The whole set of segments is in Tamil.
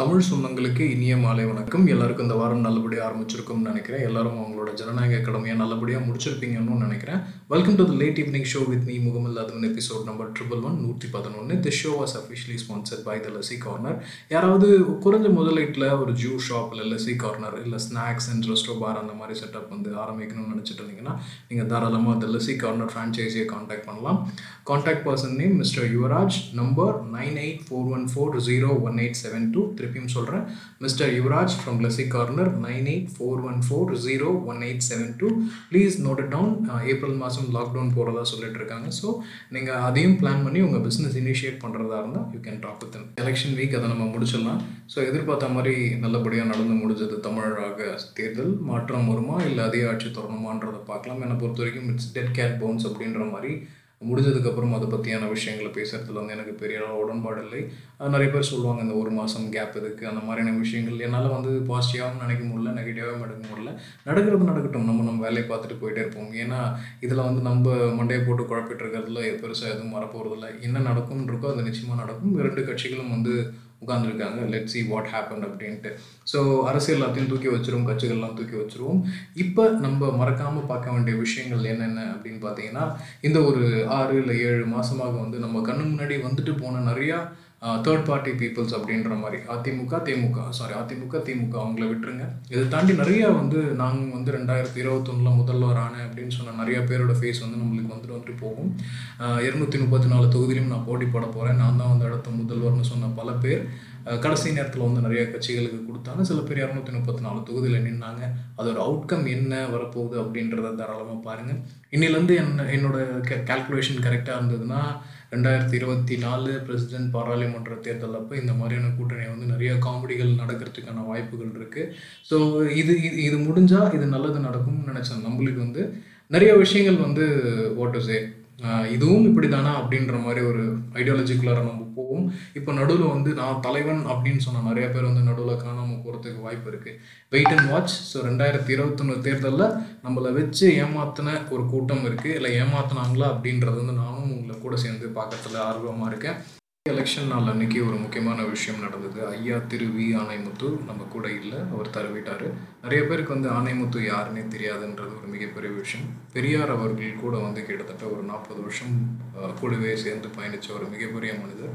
தமிழ் சொந்தங்களுக்கு இனிய மாலை வணக்கம். எல்லாருக்கும் இந்த வாரம் நல்லபடியாக ஆரம்பிச்சிருக்கும்னு நினைக்கிறேன். எல்லாரும் அவங்களோட ஜனநாயக கடமையை நல்லபடியாக முடிச்சிருப்பீங்கன்னு நினைக்கிறேன். Welcome to the late evening show with me முகமில்லாதவன் episode number triple one நூற்றி பதினொன்று the show was officially sponsored by the Lassi Corner யாராவது குறைஞ்ச முதலீட்டில் ஒரு ஜூ ஷாப் இல்லை லசி கார்னர் இல்லை ஸ்நாக்ஸ் அண்ட் ரெஸ்டோ பார் அந்த மாதிரி செட்டப் வந்து ஆரம்பிக்கணும்னு நினச்சிட்டு இருந்தீங்கன்னா நீங்கள் தாராளமாக த லசி கார்னர் ஃப்ரான்ச்சைஸியை காண்டாக்ட் பண்ணலாம். Contact person name mister Yuvaraj number nine eight four one four zero one eight seven two திருப்பியும் சொல்கிறேன் mister Yuvaraj from Lassi Corner nine eight four one four zero one eight seven two please note it down April மாதம் லாக்டவுன் போகிறதா சொல்லிட்டு இருக்காங்க. ஸோ நீங்கள் அதையும் பிளான் பண்ணி உங்கள் பிஸ்னஸ் இனிஷியேட் பண்ணுறதா இருந்தால் you can talk with election week அதை நம்ம முடிச்சிடலாம். ஸோ எதிர்பார்த்த மாதிரி நல்லபடியாக நடந்து முடிஞ்சது தமிழராக தேர்தல் மாற்றம் வருமா? இல்லை அதே ஆட்சி தொடரணுமான்றதை பார்க்கலாம். என்னை பொறுத்த வரைக்கும் இட்ஸ் டெட் கேட் பவுன்ஸ் அப்படின்ற மாதிரி முடிஞ்சதுக்கப்புறம் அதை பற்றியான விஷயங்களை பேசுகிறதுல வந்து எனக்கு பெரிய அளவு உடன்பாடு இல்லை. அது நிறைய பேர் சொல்லுவாங்க இந்த ஒரு மாதம் கேப் இருக்குது அந்த மாதிரியான விஷயங்கள். என்னால் வந்து பாசிட்டிவாகவும் நினைக்க முடியல நெகட்டிவாகவும் நடக்க முடியல. நடக்கிறது நடக்கட்டும் நம்ம நம்ம வேலையை பார்த்துட்டு போயிட்டே இருப்போம். ஏன்னா இதில் வந்து நம்ம மண்டையை போட்டு குழப்பிட்டு இருக்கிறதுல பெருசாக எதுவும் வரப்போகிறதில்ல என்ன நடக்கும்னு இருக்கோ அது நிச்சயமாக நடக்கும். இரண்டு கட்சிகளும் வந்து உட்காந்துருக்காங்க லெட் சி வாட் ஹேப்பன் அப்படின்ட்டு. ஸோ அரசியல் எல்லாத்தையும் தூக்கி வச்சிருவோம் கட்சிகள்லாம் தூக்கி வச்சிருவோம் இப்போ நம்ம மறக்காமல் பார்க்க வேண்டிய விஷயங்கள் என்னென்ன அப்படின்னு பார்த்தீங்கன்னா இந்த ஒரு ஆறு இல்லை ஏழு மாதமாக வந்து நம்ம கண்ணு முன்னாடி வந்துட்டு போன நிறையா தேர்ட் பார்ட்டி பீப்புள்ஸ் அப்படின்ற மாதிரி. அதிமுக திமுக. சாரி அதிமுக திமுக. அவங்கள விட்டுருங்க. இதை தாண்டி நிறையா வந்து நாங்கள் வந்து ரெண்டாயிரத்தி இருபத்தொன்னில் முதல்வர் ஆனேன் அப்படின்னு சொன்ன நிறைய பேரோட ஃபேஸ் வந்து நம்மளுக்கு வந்துட்டு வந்துட்டு போகும். இரநூத்தி முப்பத்தி நாலு தொகுதியிலும் நான் போட்டி போட போகிறேன் நான் தான் வந்து அடுத்த முதல்வர்னு சொன்ன பல பேர். கடைசி நேரத்தில் வந்து நிறைய கட்சிகளுக்கு கொடுத்தாங்க. சில பேர் இரநூத்தி முப்பத்தி நாலு தொகுதியில் நின்னாங்க. அதோட அவுட்கம் என்ன வரப்போகுது அப்படின்றத தாராளமாக பாருங்கள் இன்னிலேருந்து என்ன என்னோட கேல்குலேஷன் கரெக்டாக இருந்ததுன்னா ரெண்டாயிரத்தி இருபத்தி நாலு பிரசிடென்ட் பாராளுமன்ற தேர்தல் அப்போ இந்த மாதிரியான கூட்டணி வந்து நிறைய காமெடிகள் நடக்கிறதுக்கான வாய்ப்புகள் இருக்குது ஸோ இது இது இது முடிஞ்சால் இது நல்லது நடக்கும்னு நினச்சேன். நம்மளுக்கு வந்து நிறைய விஷயங்கள் வந்து வாட் டு சே இதுவும் இப்படி தானா அப்படின்ற மாதிரி ஒரு ஐடியாலஜிக்குள்ளார நம்ம போவோம். இப்போ நடுவில் வந்து நான் தலைவன் அப்படின்னு சொன்ன நிறைய பேர் வந்து நடுவில் காணாமல் போகிறதுக்கு வாய்ப்பு இருக்குது வெயிட் அண்ட் வாட்ச் ஸோ ரெண்டாயிரத்தி இருபத்தொன்று தேர்தலில் நம்மளை வச்சு ஏமாத்தின ஒரு கூட்டம் இருக்குது இல்லை ஏமாத்தினாங்களா அப்படின்றது வந்து நானும் உங்களை கூட சேர்ந்து பார்க்கறதுல ஆர்வமாக இருக்கேன். எலெக்ஷன் நாள் அன்னைக்கு ஒரு முக்கியமான விஷயம் நடந்தது. ஐயா திரு வி. ஆனைமுத்து நம்ம கூட இல்லை அவர் தரவிட்டார். நிறைய பேருக்கு வந்து ஆனைமுத்து யாருன்னே தெரியாதுன்றது ஒரு மிகப்பெரிய விஷயம். பெரியார் அவர்கள் கூட வந்து கிட்டத்தட்ட ஒரு நாற்பது வருஷம் கூடவே சேர்ந்து பயணித்த ஒரு மிகப்பெரிய மனிதர்.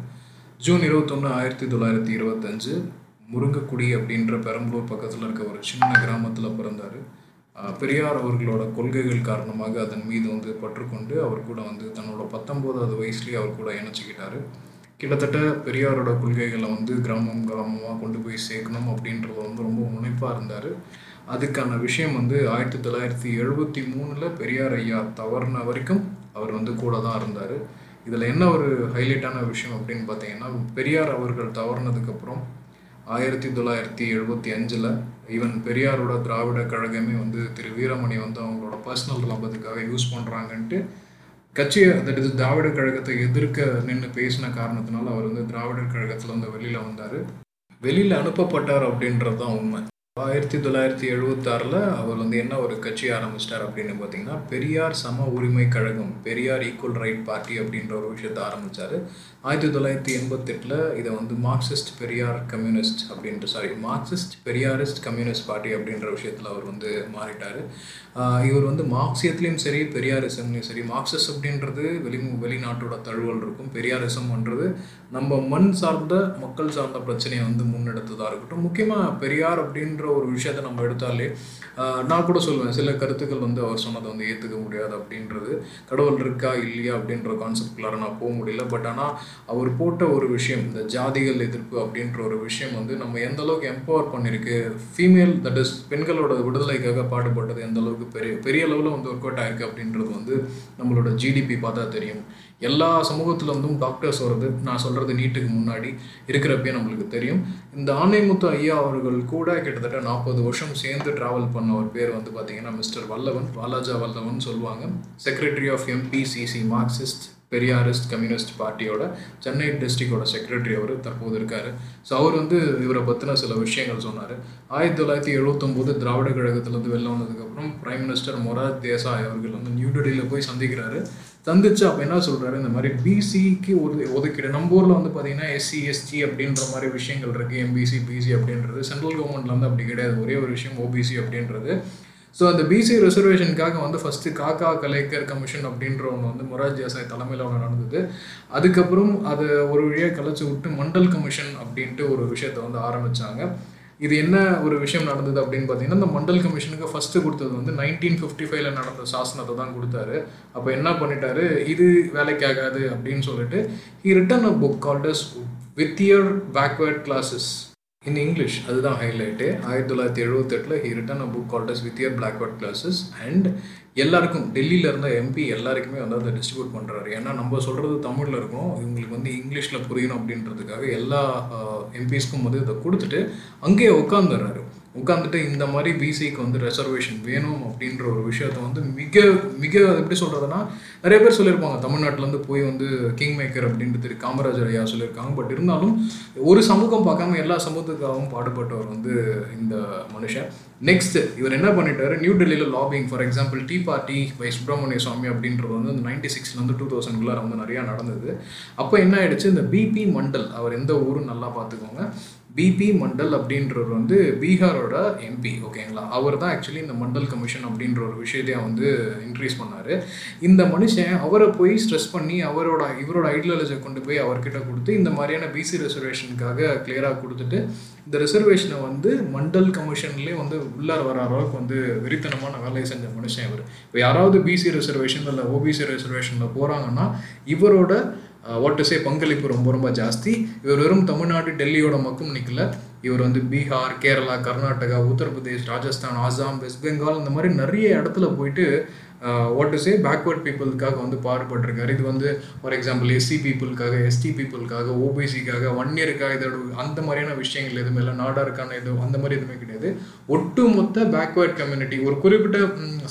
ஜூன் இருபத்தொன்று ஆயிரத்தி தொள்ளாயிரத்தி இருபத்தஞ்சு முருங்கக்குடி அப்படின்ற பெரம்பலூர் பக்கத்தில் இருக்க ஒரு சின்ன கிராமத்தில் பிறந்தார். பெரியார் அவர்களோட கொள்கைகள் காரணமாக அதன் மீது வந்து பற்றுக்கொண்டு அவர் கூட வந்து தன்னோட பத்தொம்போதாவது வயசுலேயே அவர் கூட இணைச்சிக்கிட்டார். கிட்டத்தட்ட பெரியாரோட கொள்கைகளை வந்து கிராமம் கிராமமாக கொண்டு போய் சேர்க்கணும் அப்படின்றது வந்து ரொம்ப முனைப்பாக இருந்தார். அதுக்கான விஷயம் வந்து ஆயிரத்தி தொள்ளாயிரத்தி எழுபத்தி மூணில் பெரியார் ஐயா தவறின வரைக்கும் அவர் வந்து கூட தான் இருந்தார். இதில் என்ன ஒரு ஹைலைட்டான விஷயம் அப்படின்னு பார்த்தீங்கன்னா பெரியார் அவர்கள் தவறினதுக்கப்புறம் ஆயிரத்தி தொள்ளாயிரத்தி எழுபத்தி அஞ்சில் ஈவன் பெரியாரோட திராவிட கழகமே வந்து திரு வீரமணி வந்து அவங்களோட பர்சனல் லாபத்துக்காக யூஸ் பண்ணுறாங்கன்ட்டு கட்சியை தட் இஸ் திராவிட கழகத்தை எதிர்க்க நின்று பேசின காரணத்தினால அவர் வந்து திராவிடர் கழகத்தில் வந்து வெளியில் வந்தார். வெளியில் அனுப்பப்பட்டார் அப்படின்றது தான் உண்மை. ஆயிரத்தி தொள்ளாயிரத்தி எழுபத்தாறில் அவர் வந்து என்ன ஒரு கட்சி ஆரம்பிச்சிட்டார் அப்படின்னு பார்த்தீங்கன்னா பெரியார் சம உரிமை கழகம் பெரியார் ஈக்குவல் ரைட் பார்ட்டி அப்படின்ற ஒரு விஷயத்தை ஆரம்பித்தார் ஆயிரத்தி தொள்ளாயிரத்தி எண்பத்தெட்டில் இதை வந்து மார்க்சிஸ்ட் பெரியார் கம்யூனிஸ்ட் அப்படின்ற sorry Marxist Periyarist communist party அப்படின்ற விஷயத்தில் அவர் வந்து மாறிட்டார். இவர் வந்து மார்க்சியத்துலேயும் சரி பெரியாரிசம்லேயும் சரி மார்க்சிஸ்ட் அப்படின்றது வெளி வெளிநாட்டோட தழுவல் இருக்கும். பெரியாரிசம்ன்றது நம்ம மண் சார்ந்த மக்கள் சார்ந்த பிரச்சனையை வந்து முன்னெடுத்ததாக இருக்கட்டும். முக்கியமாக பெரியார் அப்படின்ற ஒரு விஷயத்தை நம்ம எடுத்தாலே நான் கூட சொல்லுவேன் சில கருத்துக்கள் வந்து அவர் சொன்னதை வந்து ஏற்றுக்க முடியாது அப்படின்றது. கடவுள் இருக்கா இல்லையா அப்படின்ற கான்செப்ட்குள்ளார நான் போக முடியல. பட் ஆனால் அவர் போட்ட ஒரு விஷயம் இந்த ஜாதிகள் எதிர்ப்பு அப்படின்ற ஒரு விஷயம் வந்து நம்ம எந்த அளவுக்கு எம்பவர் பண்ணியிருக்கு ஃபீமேல் தட் இஸ் பெண்களோட விடுதலைக்காக பாடுபட்டது எந்த அளவுக்கு பெரிய பெரிய அளவில் வந்து ஒர்க் அவுட் ஆயிருக்கு அப்படின்றது வந்து நம்மளோட ஜிடிபி பார்த்தா தெரியும். எல்லா சமூகத்தில் இருந்தும் டாக்டர்ஸ் வர்றது நான் சொல்கிறது நீட்டுக்கு முன்னாடி இருக்கிறப்பே நம்மளுக்கு தெரியும். இந்த ஆணைமுத்து ஐயா அவர்கள் கூட கிட்டத்தட்ட நாற்பது வருஷம் சேர்ந்து ட்ராவல் பண்ண ஒரு பேர் வந்து பார்த்தீங்கன்னா மிஸ்டர் வல்லவன் பாலாஜா வல்லவன் சொல்லுவாங்க. Secretary of MPCC Marxist Periyarist communist பார்ட்டியோட Chennai டிஸ்ட்ரிக்டோட செக்ரட்டரி அவர் தற்போது இருக்கார். ஸோ அவர் வந்து இவரை பற்றின சில விஷயங்கள் சொன்னார். ஆயிரத்தி தொள்ளாயிரத்தி எழுபத்தொம்போது திராவிட கழகத்திலேருந்து வெளில வந்ததுக்கப்புறம் பிரைம் மினிஸ்டர் மொரார் தேசாய் அவர்கள் வந்து நியூ டெல்லியில் போய் சந்திக்கிறாரு. சந்திச்சு அப்போ என்ன சொல்கிறாரு இந்த மாதிரி பிசிக்கு ஒரு ஒதுக்கீடு. நம்ம ஊரில் வந்து பார்த்தீங்கன்னா எஸ்சி எஸ்டி அப்படின்ற மாதிரி விஷயங்கள் இருக்குது எம்பிசி பிசி அப்படின்றது. சென்ட்ரல் கவர்மெண்ட்ல வந்து அப்படி கிடையாது. ஒரே ஒரு விஷயம் ஓபிசி அப்படின்றது. ஸோ அந்த பிசி ரிசர்வேஷனுக்காக வந்து ஃபஸ்ட்டு காக்கா கலைக்கர் கமிஷன் அப்படின்ற ஒன்று வந்து மொராஜ் தேசாய் தலைமையில் ஒன்று நடந்தது. அதுக்கப்புறம் அதை ஒரு வழியாக கலைச்சி விட்டு மண்டல் கமிஷன் அப்படின்ட்டு ஒரு விஷயத்தை வந்து ஆரம்பித்தாங்க இது என்ன ஒரு விஷயம் நடந்தது அப்படின்னு பார்த்தீங்கன்னா இந்த மண்டல் கமிஷனுக்கு ஃபஸ்ட்டு கொடுத்தது வந்து நைன்டீன் ஃபிஃப்டி ஃபைவ்ல நடந்த சாசனத்தை தான் கொடுத்தாரு. அப்போ என்ன பண்ணிட்டாரு? இது வேலைக்காகாது அப்படின்னு சொல்லிட்டு he written a book called as with year backward classes in English அதுதான் ஹைலைட்டு ஆயிரத்தி தொள்ளாயிரத்தி எழுபத்தெட்டில் he written a book called as with year backward classes and எல்லாருக்கும் டெல்லியில் இருந்த எம்பி எல்லாருக்குமே வந்து அதை டிஸ்ட்ரிபியூட் பண்ணுறாரு ஏன்னா நம்ம சொல்கிறது தமிழில் இருக்கும். இவங்களுக்கு வந்து இங்கிலீஷில் புரியணும் அப்படின்றதுக்காக எல்லா எம்பிஸ்க்கும் வந்து இதை கொடுத்துட்டு அங்கேயே உட்காந்துடுறாரு உட்காந்துட்டு இந்த மாதிரி பிசிக்கு வந்து ரெசர்வேஷன் வேணும் அப்படின்ற ஒரு விஷயத்த வந்து மிக மிக எப்படி சொல்கிறதுனா நிறைய பேர் சொல்லியிருப்பாங்க. தமிழ்நாட்டிலேருந்து போய் வந்து கிங் மேக்கர் அப்படின்ட்டு திரு காமராஜர் ஐயா சொல்லியிருக்காங்க. பட் இருந்தாலும் ஒரு சமூகம் பார்க்காம எல்லா சமூகத்துக்காகவும் பாடுபட்டவர் வந்து இந்த மனுஷன். நெக்ஸ்ட் இவர் என்ன பண்ணிட்டாரு? நியூ டெல்லியில் lobbying for example tea party by Subramanya Swamy அப்படின்றது வந்து இந்த நைன்டி சிக்ஸ்லேருந்து டூ தௌசண்ட்குள்ளே வந்து நிறையா நடந்தது. அப்போ என்ன ஆயிடுச்சு? இந்த பிபி மண்டல் அவர் எந்த ஊரும் நல்லா பார்த்துக்கோங்க. பிபி மண்டல் அப்படின்றவர் வந்து பீகாரோட எம்பி ஓகேங்களா? அவர் தான் ஆக்சுவலி இந்த மண்டல் கமிஷன் அப்படின்ற ஒரு விஷயத்தையும் வந்து இன்க்ரீஸ் பண்ணார். இந்த மனுஷன் அவரை போய் ஸ்ட்ரெஸ் பண்ணி அவரோட இவரோட ஐடியாலஜியை கொண்டு போய் அவர்கிட்ட கொடுத்து இந்த மாதிரியான பிசி ரிசர்வேஷனுக்காக கிளியராக கொடுத்துட்டு இந்த ரிசர்வேஷனை வந்து மண்டல் கமிஷன்லேயே வந்து உள்ளார வர அளவுக்கு வந்து வெறித்தனமான வேலையை செஞ்ச மனுஷன் இவர். இப்போ யாராவது பிசி ரிசர்வேஷன் இல்லை ஓபிசி ரிசர்வேஷனில் போகிறாங்கன்னா இவரோட வாட் டு சே பங்களிப்பு ரொம்ப ரொம்ப ஜாஸ்தி. இவர் வெறும் தமிழ்நாடு டெல்லியோட மட்டும் நிற்கல இவர் வந்து பீகார் கேரளா கர்நாடகா உத்தரப்பிரதேஷ் ராஜஸ்தான் ஆசாம் வெஸ்ட் பெங்கால் இந்த மாதிரி நிறைய இடத்துல போயிட்டு வாட் டு சே பேக்வர்ட் பீப்புளுக்காக வந்து பாடுபட்டிருக்காரு. இது வந்து ஃபார் எக்ஸாம்பிள் எஸ்சி பீப்புளுக்காக எஸ்டி பீப்புளுக்காக ஓபிசிக்காக ஒன் இயருக்காக இதோட அந்த மாதிரியான விஷயங்கள் எதுவுமே இல்லை. நாடாருக்கான இது அந்த மாதிரி எதுவுமே கிடையாது. ஒட்டுமொத்த பேக்வேர்ட் கம்யூனிட்டி ஒரு குறிப்பிட்ட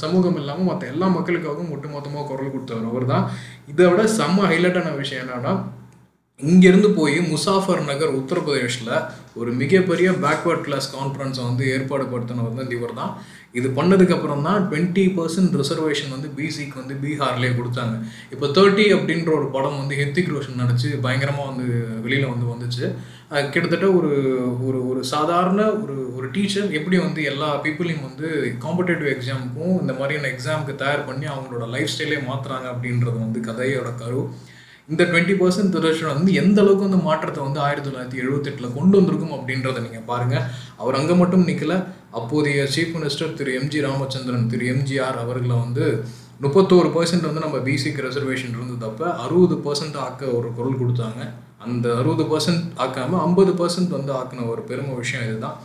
சமூகம் இல்லாமல் மற்ற எல்லா மக்களுக்காகவும் ஒட்டுமொத்தமாக குரல் கொடுத்தவர் அவர் தான் இதை விட செம்ம ஹைலைட்டான விஷயம் என்னன்னா இங்கேருந்து போய் முசாஃபர் நகர் உத்தரப்பிரதேஷில் ஒரு மிகப்பெரிய பேக்வர்ட் கிளாஸ் கான்ஃபரன்ஸை வந்து ஏற்பாடு படுத்தினவர் வந்து இவர் தான் இது பண்ணதுக்கப்புறம் தான் டுவெண்ட்டி பர்சன்ட் ரிசர்வேஷன் வந்து பிசிக்கு வந்து பீகார்லேயே கொடுத்தாங்க. இப்போ தேர்ட்டி அப்படின்ற ஒரு படம் வந்து ஹெத்திக் ரோஷன் நடிச்சு பயங்கரமாக வந்து வெளியில் வந்து வந்துச்சு. கிட்டத்தட்ட ஒரு ஒரு ஒரு சாதாரண ஒரு ஒரு டீச்சர் எப்படி வந்து எல்லா பீப்புளையும் வந்து காம்படேட்டிவ் எக்ஸாமுக்கும் இந்த மாதிரியான எக்ஸாமுக்கு தயார் பண்ணி அவங்களோட லைஃப் ஸ்டைலே மாற்றுறாங்க அப்படின்றது வந்து கதையோட கரு. இந்த டுவெண்ட்டி பர்சன்ட் ரிசர்வேஷன் வந்து எந்த அளவுக்கு வந்து மாற்றத்தை வந்து ஆயிரத்தி தொள்ளாயிரத்தி எழுபத்தெட்டில் கொண்டு வந்திருக்கும் அப்படின்றத நீங்கள் பாருங்கள் அவர் அங்கே மட்டும் நிற்கல அப்போதைய சீஃப் மினிஸ்டர் திரு எம்ஜி ராமச்சந்திரன் திரு எம்ஜிஆர் அவர்களை வந்து முப்பத்தோரு பர்சன்ட் வந்து நம்ம பிசிக்கு ரெசர்வேஷன் இருந்ததப்ப அறுபது பர்சன்ட் ஆக்க ஒரு குரல் கொடுத்தாங்க. அந்த அறுபது பர்சன்ட் ஆக்காமல் ஐம்பது பர்சன்ட் வந்து ஆக்கின ஒரு பெருமை விஷயம் இதுதான்.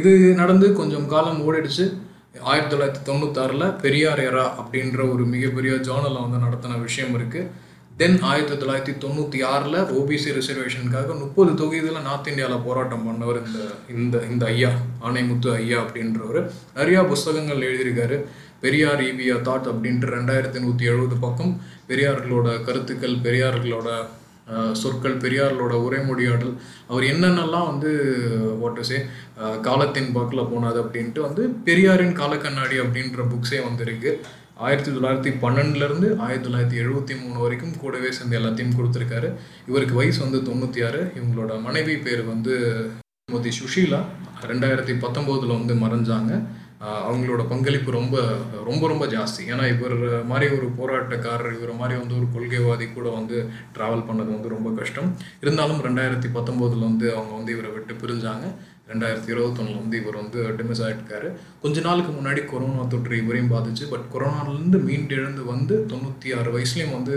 இது நடந்து கொஞ்சம் காலம் ஓடிடுச்சு. ஆயிரத்தி தொள்ளாயிரத்தி தொண்ணூத்தாறில் பெரியார் எரா அப்படின்ற ஒரு மிகப்பெரிய ஜேர்னலை வந்து நடத்தின விஷயம் இருக்குது தென் ஆயிரத்தி தொள்ளாயிரத்தி தொண்ணூற்றி ஆறில் ஓபிசி ரிசர்வேஷனுக்காக முப்பது தொகுதியில் நார்த் இந்தியாவில் போராட்டம் பண்ணவர் இந்த இந்த இந்த ஐயா ஆணைமுத்து ஐயா அப்படின்றவர். நிறையா புஸ்தகங்கள் எழுதியிருக்காரு. பெரியார் ஈவியா தாட் அப்படின்ட்டு ரெண்டாயிரத்தி நூற்றி எழுபது பக்கம் பெரியார்களோட கருத்துக்கள் பெரியார்களோட சொற்கள் பெரியார்களோட உரைமொழியாடல். அவர் என்னென்னலாம் வந்து ஓட்டசே காலத்தின் பாக்கில் போனாது அப்படின்ட்டு வந்து பெரியாரின் காலக்கண்ணாடி அப்படின்ற புக்ஸே வந்திருக்கு. ஆயிரத்தி தொள்ளாயிரத்தி பன்னெண்டுலேருந்து ஆயிரத்தி தொள்ளாயிரத்தி எழுபத்தி மூணு வரைக்கும் கூடவே சேர்ந்து எல்லாத்தையும் கொடுத்துருக்காரு. இவருக்கு வயசு வந்து தொண்ணூற்றி ஆறு இவங்களோட மனைவி பேர் வந்து திருமதி சுஷீலா. ரெண்டாயிரத்தி பத்தொம்போதில் வந்து மறைஞ்சாங்க. அவங்களோட பங்களிப்பு ரொம்ப ரொம்ப ரொம்ப ஜாஸ்தி. ஏன்னா இவர் மாதிரி ஒரு போராட்டக்காரர் இவர் மாதிரி வந்து ஒரு கொள்கைவாதி கூட வந்து ட்ராவல் பண்ணது வந்து ரொம்ப கஷ்டம். இருந்தாலும் ரெண்டாயிரத்தி பத்தொம்போதில் வந்து அவங்க வந்து இவரை விட்டு பிரிஞ்சாங்க. ரெண்டாயிரத்தி இருபத்தொன்னில் வந்து இவர் வந்து டிமிஸ் ஆகிட்டுருக்காரு கொஞ்ச நாளுக்கு முன்னாடி கொரோனா தொற்று இவரையும் பாதிச்சு பட் கொரோனாலேருந்து மீண்டெழுந்து வந்து தொண்ணூற்றி ஆறு வயசுலேயும் வந்து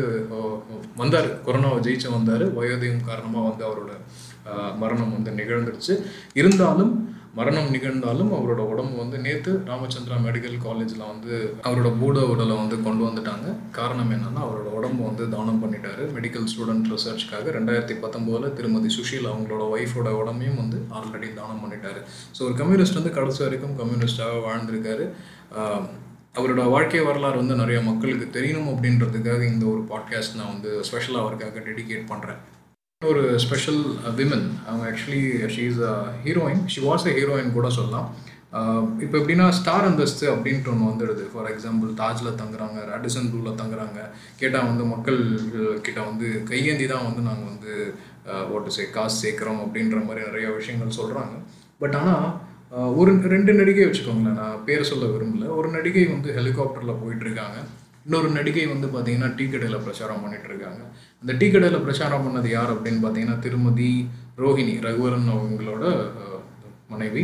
வந்தார். கொரோனாவை ஜெயிச்சு வந்தார். வயோதயம் காரணமாக வந்து அவரோட மரணம் வந்து நிகழ்ந்துருச்சு. இருந்தாலும் மரணம் நிகழ்ந்தாலும் அவரோட உடம்பு வந்து நேற்று ராமச்சந்திரா மெடிக்கல் காலேஜில் வந்து அவரோட பூட உடலை வந்து கொண்டு வந்துட்டாங்க. காரணம் என்னன்னா அவரோட உடம்பு வந்து தானம் பண்ணிட்டாரு. மெடிக்கல் ஸ்டூடெண்ட் ரிசர்ச்க்காக ரெண்டாயிரத்தி பத்தொம்போதில் திருமதி சுஷீல் அவங்களோட ஒய்ஃபோட உடம்பையும் வந்து ஆல்ரெடி தானம் பண்ணிட்டாரு. ஸோ ஒரு கம்யூனிஸ்ட் வந்து கடைசி வரைக்கும் கம்யூனிஸ்டாக வாழ்ந்திருக்காரு. அவரோட வாழ்க்கை வரலாறு வந்து நிறைய மக்களுக்கு தெரியணும் அப்படின்றதுக்காக இந்த ஒரு பாட்காஸ்ட் நான் வந்து ஸ்பெஷலாக அவருக்காக டெடிகேட் பண்ணுறேன் ஒரு ஸ்பெஷல் விமன் அவங்க actually she is a heroine she was a heroine கூட சொல்லலாம். Uh, இப்போ எப்படின்னா ஸ்டார் அந்தஸ்து அப்படின்ட்டு ஒன்று வந்துடுது. ஃபார் எக்ஸாம்பிள் தாஜில் தங்குறாங்க ராடிசன் ப்ளூவில் தங்குறாங்க. கேட்டால் வந்து மக்கள் கிட்ட வந்து கையேந்தி தான் வந்து நாங்கள் வந்து uh, ஓட்டு சே காசு சேர்க்குறோம் அப்படின்ற மாதிரி நிறைய விஷயங்கள் சொல்கிறாங்க பட் ஆனால் uh, ஒரு ரெண்டு நடிகை வச்சுக்கோங்களேன். நான் பேர் சொல்ல விரும்பல. ஒரு நடிகை வந்து ஹெலிகாப்டரில் போயிட்டுருக்காங்க இன்னொரு நடிகை வந்து பார்த்தீங்கன்னா டீ கடையில் பிரச்சாரம் பண்ணிட்டு இருக்காங்க. அந்த டீ கடையில் பிரச்சாரம் பண்ணது யார் அப்படின்னு பார்த்தீங்கன்னா திருமதி ரோஹிணி ரகுவரன் அவங்களோட மனைவி.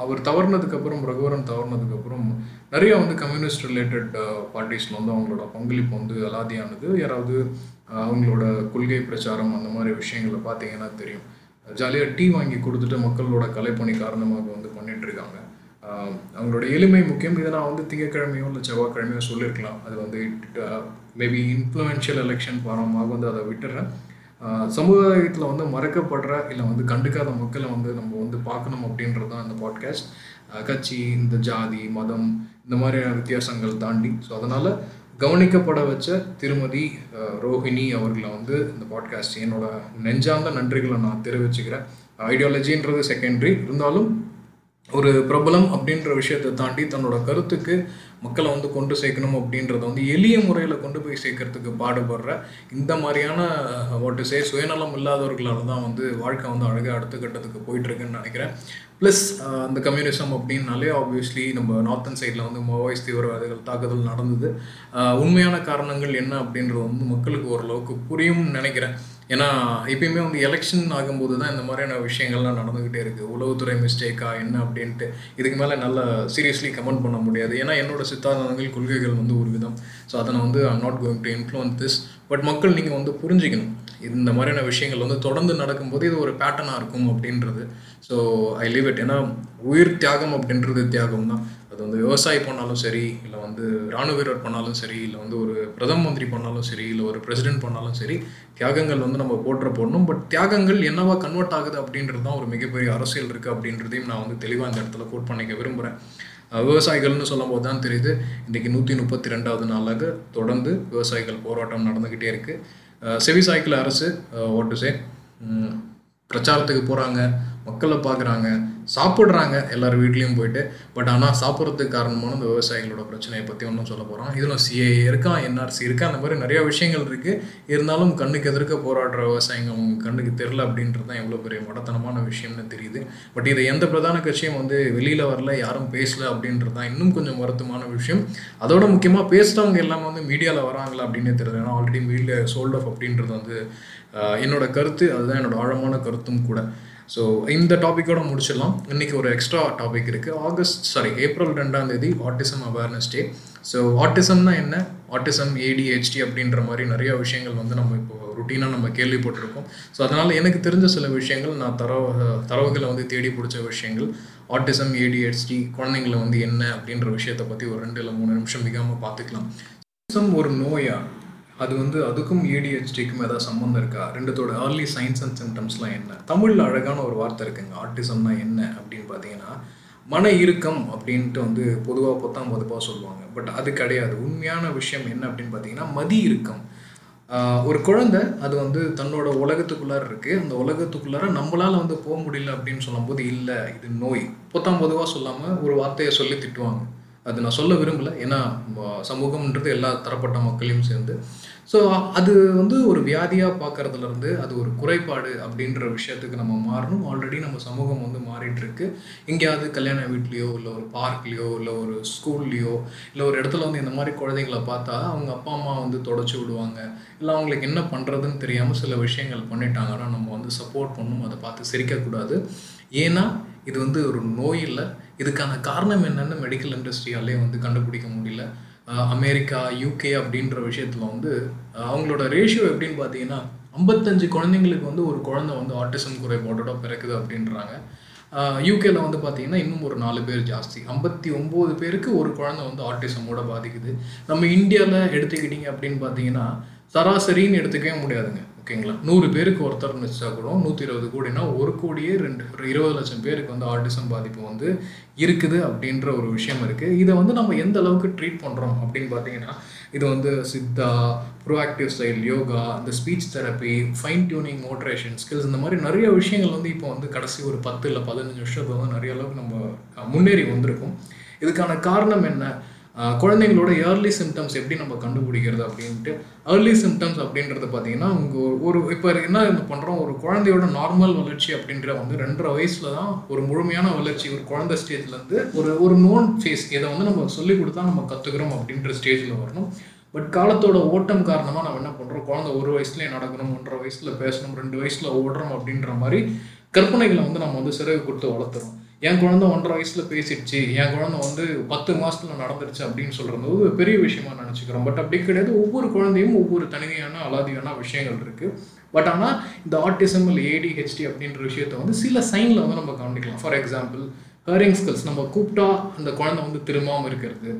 அவர் தவறுனதுக்கப்புறம் ரகுவரன் தவறுனதுக்கப்புறம் நிறைய வந்து கம்யூனிஸ்ட் ரிலேட்டட் பார்ட்டிஸில் வந்து அவங்களோட பங்களிப்பு வந்து அலாதியானது. யாராவது அவங்களோட கொள்கை பிரச்சாரம் அந்த மாதிரி விஷயங்களை பார்த்தீங்கன்னா தெரியும். ஜாலியாக டீ வாங்கி கொடுத்துட்டு மக்களோட கலைப்பணி காரணமாக வந்து பண்ணிகிட்ருக்காங்க அவங்களோட எளிமை முக்கியம். இதை நான் வந்து திங்கக்கிழமையோ இல்லை செவ்வாய்க்கிழமையோ சொல்லியிருக்கலாம். அது வந்து மேபி இன்ஃப்ளூயன்ஷியல் எலெக்ஷன் பாரமாக வந்து அதை விட்டுறேன். சமுதாயத்தில் வந்து மறக்கப்படுற இல்லை வந்து கண்டுக்காத மக்களை வந்து நம்ம வந்து பார்க்கணும் அப்படின்றது தான் இந்த பாட்காஸ்ட் கட்சி இந்த ஜாதி மதம் இந்த மாதிரியான வித்தியாசங்கள் தாண்டி. ஸோ அதனால் கவனிக்கப்பட வச்ச திருமதி ரோஹிணி அவர்களை வந்து இந்த பாட்காஸ்ட் என்னோட நெஞ்சார்ந்த நன்றிகளை நான் தெரிவிச்சுக்கிறேன். ஐடியாலஜின்றது செகண்டரி இருந்தாலும் ஒரு பிரபலம் அப்படின்ற விஷயத்தை தாண்டி தன்னோட கருத்துக்கு மக்களை வந்து கொண்டு சேர்க்கணும் அப்படின்றத வந்து எளிய முறையில் கொண்டு போய் சேர்க்கறதுக்கு பாடுபடுற இந்த மாதிரியான வாட்டு சே சுயநலம் இல்லாதவர்களால் தான் வந்து வாழ்க்கை வந்து அழகாக அடுத்த கட்டத்துக்கு போயிட்டுருக்குன்னு நினைக்கிறேன். ப்ளஸ் அந்த கம்யூனிசம் அப்படின்னாலே ஆப்வியஸ்லி நம்ம நார்த்தன் சைடில் வந்து மோவாய்ஸ் தீவிரவாதிகள் தாக்குதல் நடந்தது. உண்மையான காரணங்கள் என்ன அப்படின்றது வந்து மக்களுக்கு ஓரளவுக்கு புரியும்னு நினைக்கிறேன். ஏன்னா எப்பயுமே வந்து எலெக்ஷன் ஆகும்போது தான் இந்த மாதிரியான விஷயங்கள்லாம் நடந்துக்கிட்டே இருக்குது உளவுத்துறை மிஸ்டேக்கா என்ன அப்படின்ட்டு. இதுக்கு மேலே நல்லா சீரியஸ்லி கமெண்ட் பண்ண முடியாது. ஏன்னா என்னோட சித்தாந்தங்கள் கொள்கைகள் வந்து ஒரு விதம். ஸோ அதை நான் வந்து I'm not going to influence this but மக்கள் நீங்கள் வந்து புரிஞ்சிக்கணும். இந்த மாதிரியான விஷயங்கள் வந்து தொடர்ந்து நடக்கும்போது இது ஒரு பேட்டர்னாக இருக்கும் அப்படின்றது. ஸோ ஐ லீவ் இட் ஏன்னா உயிர் தியாகம் அப்படின்றது தியாகம் தான் அது வந்து விவசாயி பண்ணாலும் சரி இல்லை வந்து இராணுவ வீரர் பண்ணாலும் சரி இல்லை வந்து ஒரு பிரதம மந்திரி பண்ணாலும் சரி இல்லை ஒரு பிரசிடென்ட் பண்ணாலும் சரி தியாகங்கள் வந்து நம்ம போற்ற போடணும். பட் தியாகங்கள் என்னவா கன்வெர்ட் ஆகுது அப்படின்றது தான் ஒரு மிகப்பெரிய அரசியல் இருக்குது அப்படின்றதையும் நான் வந்து தெளிவாக இந்த இடத்துல கோட் பண்ணிக்க விரும்புகிறேன் விவசாயிகள்னு சொல்லும் போது தான் தெரியுது இன்றைக்கி நூற்றி முப்பத்தி ரெண்டாவது நாளாக தொடர்ந்து விவசாயிகள் போராட்டம் நடந்துக்கிட்டே இருக்குது செவி சாய்க்கிள் அரசு ஓட்டு சே பிரச்சாரத்துக்கு போகிறாங்க மக்களை பார்க்குறாங்க சாப்பிட்றாங்க எல்லார் வீட்லேயும் போயிட்டு. பட் ஆனால் சாப்பிட்றதுக்கு காரணமான இந்த விவசாயிகளோட பிரச்சனையை பற்றி ஒன்றும் சொல்ல போகிறோம் இதில் சிஏ இருக்கா என்ஆர்சி இருக்கா அந்த மாதிரி நிறையா விஷயங்கள் இருக்குது இருந்தாலும் கண்ணுக்கு எதிர்க்க போராடுற விவசாயிங்க அவங்க கண்ணுக்கு தெரில அப்படின்றது தான் எவ்வளோ பெரிய மடத்தனமான விஷயம்னு தெரியுது. பட் இதை எந்த பிரதான கட்சியும் வந்து வெளியில் வரல யாரும் பேசல அப்படின்றது தான் இன்னும் கொஞ்சம் வருத்தமான விஷயம். அதோட முக்கியமாக பேசுகிறவங்க எல்லாமே வந்து மீடியாவில் வராங்களா அப்படின்னு தெரியுது ஏன்னா ஆல்ரெடி மீடியா சோல்ட் ஆஃப் அப்படின்றது வந்து என்னோட கருத்து அதுதான் என்னோட ஆழமான கருத்தும் கூட. ஸோ இந்த டாப்பிக்கோட முடிச்சிடலாம். இன்றைக்கி ஒரு எக்ஸ்ட்ரா டாபிக் இருக்குது ஆகஸ்ட் சாரி ஏப்ரல் ரெண்டாம் தேதி ஆட்டிசம் அவேர்னஸ் டே ஸோ ஆட்டிசம்னா என்ன? ஆட்டிசம் ஏடிஹெச்டி அப்படின்ற மாதிரி நிறைய விஷயங்கள் வந்து நம்ம இப்போ ருட்டீனாக நம்ம கேள்விப்பட்டிருக்கோம். ஸோ அதனால் எனக்கு தெரிஞ்ச சில விஷயங்கள் நான் தரவு தரவுகளை வந்து தேடி பிடிச்ச விஷயங்கள். ஆட்டிசம் ஏடிஹெச்டி குழந்தைங்களை வந்து என்ன அப்படின்ற விஷயத்தை பற்றி ஒரு ரெண்டு இல்லை மூணு நிமிஷம் மிகாமல் பார்த்துக்கலாம். ஆட்டிசம் ஒரு நோயா? அது வந்து அதுக்கும் ஏடிஹெச்டிக்கும் ஏதாவது சம்மந்தம் இருக்கா? ரெண்டுத்தோட ஏர்லி சைன்ஸ் அண்ட் சிம்டம்ஸ்லாம் என்ன? தமிழில் அழகான ஒரு வார்த்தை இருக்குங்க. ஆர்டிசம்னா என்ன அப்படின்னு பார்த்தீங்கன்னா மன இறுக்கம் அப்படின்ட்டு வந்து பொதுவாக பொத்தாம் பொதுப்பாக சொல்லுவாங்க. பட் அது கிடையாது. உண்மையான விஷயம் என்ன அப்படின்னு பார்த்தீங்கன்னா மதி இறுக்கம். ஒரு குழந்தை அது வந்து தன்னோட உலகத்துக்குள்ளார இருக்குது அந்த உலகத்துக்குள்ளார நம்மளால் வந்து போக முடியல அப்படின்னு சொல்லும்போது இல்லை இது நோய். பொத்தாம் பொதுவாக சொல்லாமல் ஒரு வார்த்தையை சொல்லி திட்டுவாங்க. அது நான் சொல்ல விரும்பலை. ஏன்னா சமூகம்ன்றது எல்லா தரப்பட்ட மக்களையும் சேர்ந்து. ஸோ அது வந்து ஒரு வியாதியாக பார்க்குறதுலேருந்து அது ஒரு குறைபாடு அப்படின்ற விஷயத்துக்கு நம்ம மாறணும். ஆல்ரெடி நம்ம சமூகம் வந்து மாறிட்டுருக்கு. எங்கேயாவது கல்யாண வீட்லேயோ இல்லை ஒரு பார்க்லேயோ இல்லை ஒரு ஸ்கூல்லையோ இல்லை ஒரு இடத்துல வந்து இந்த மாதிரி குழந்தைங்களை பார்த்தா அவங்க அப்பா அம்மா வந்து தொடச்சி விடுவாங்க. இல்லை அவங்களுக்கு என்ன பண்ணுறதுன்னு தெரியாமல் சில விஷயங்கள் பண்ணிட்டாங்கன்னா நம்ம வந்து சப்போர்ட் பண்ணணும் அதை பார்த்து சிரிக்கக்கூடாது. ஏன்னா இது வந்து ஒரு நோய் இல்லை. இதுக்கான காரணம் என்னென்னு மெடிக்கல் இண்டஸ்ட்ரியாலே வந்து கண்டுபிடிக்க முடியல. அமெரிக்கா யூகே அப்படின்ற விஷயத்தில் வந்து அவங்களோட ரேஷியோ எப்படின்னு பார்த்தீங்கன்னா ஐம்பத்தஞ்சு குழந்தைங்களுக்கு வந்து ஒரு குழந்தை வந்து ஆட்டிசம் குறைபாடோட பிறக்குது அப்படின்றாங்க. யூகேல வந்து பார்த்தீங்கன்னா இன்னும் ஒரு நாலு பேர் ஜாஸ்தி. ஐம்பத்தி ஒம்பது பேருக்கு ஒரு குழந்தை வந்து ஆட்டிசமோட பாதிக்குது. நம்ம இந்தியாவில் எடுத்துக்கிட்டிங்க அப்படின்னு பார்த்தீங்கன்னா சராசரின்னு எடுத்துக்கவே முடியாதுங்க. ஓகேங்களா? நூறு பேருக்கு ஒருத்தர்னு வச்சா கூட நூற்றி இருபது கோடினா ஒரு கோடியே ரெண்டு ஒரு இருபது லட்சம் பேருக்கு வந்து ஆர்டிசம் பாதிப்பு வந்து இருக்குது அப்படின்ற ஒரு விஷயம் இருக்குது இதை வந்து நம்ம எந்த அளவுக்கு ட்ரீட் பண்ணுறோம் அப்படின்னு பார்த்தீங்கன்னா இது வந்து சித்தா ப்ரோஆக்டிவ் ஸ்டைல் யோகா இந்த speech therapy fine tuning moderation skills இந்த மாதிரி நிறைய விஷயங்கள் வந்து இப்போ வந்து கடைசி ஒரு பத்து இல்லை பதினஞ்சு வருஷத்துக்கு வந்து நிறைய அளவுக்கு நம்ம முன்னேறி வந்திருக்கும். இதுக்கான காரணம் என்ன? குழந்தைங்களோட ஏர்லி சிம்டம்ஸ் எப்படி நம்ம கண்டுபிடிக்கிறது அப்படின்ட்டு ஏர்லி சிம்டம்ஸ் அப்படின்றது பார்த்தீங்கன்னா உங்கள் ஒரு இப்போ என்ன பண்ணுறோம் ஒரு குழந்தையோட நார்மல் வளர்ச்சி அப்படின்ற வந்து ரெண்டரை வயசில் தான் ஒரு முழுமையான வளர்ச்சி ஒரு குழந்தை ஸ்டேஜ்லேருந்து ஒரு ஒரு நோன் ஃபேஸ் இதை வந்து நம்ம சொல்லி கொடுத்தா நம்ம கற்றுக்குறோம் அப்படின்ற ஸ்டேஜில் வரணும். பட் காலத்தோட ஓட்டம் காரணமாக நம்ம என்ன பண்ணுறோம் குழந்தை ஒரு வயசுலேயே நடக்கணும் ஒன்றரை வயசில் பேசணும் ரெண்டு வயசில் ஓடுறோம் அப்படின்ற மாதிரி கற்பனைகளை வந்து நம்ம வந்து சிறகு கொடுத்து வளர்த்துறோம். என் குழந்தை ஒன்றரை வயசுல பேசிடுச்சு. என் குழந்தை வந்து பத்து மாசத்துல நடந்துருச்சு அப்படின்னு சொல்றது ஒரு பெரிய விஷயமா நினச்சிக்கிறோம். பட் அப்படி கிடையாது. ஒவ்வொரு குழந்தையும் ஒவ்வொரு தனிமையான அலாதியான விஷயங்கள் இருக்கு. பட் ஆனால் இந்த ஆர்டிசம் இல்லை ஏடிஹெச்டி அப்படின்ற விஷயத்த வந்து சில சைனில் வந்து நம்ம கவனிக்கலாம். ஃபார் எக்ஸாம்பிள் ஹேரிங் ஸ்கில்ஸ் நம்ம கூப்பிட்டா அந்த குழந்தை வந்து திரும்பாமல் இருக்கிறது.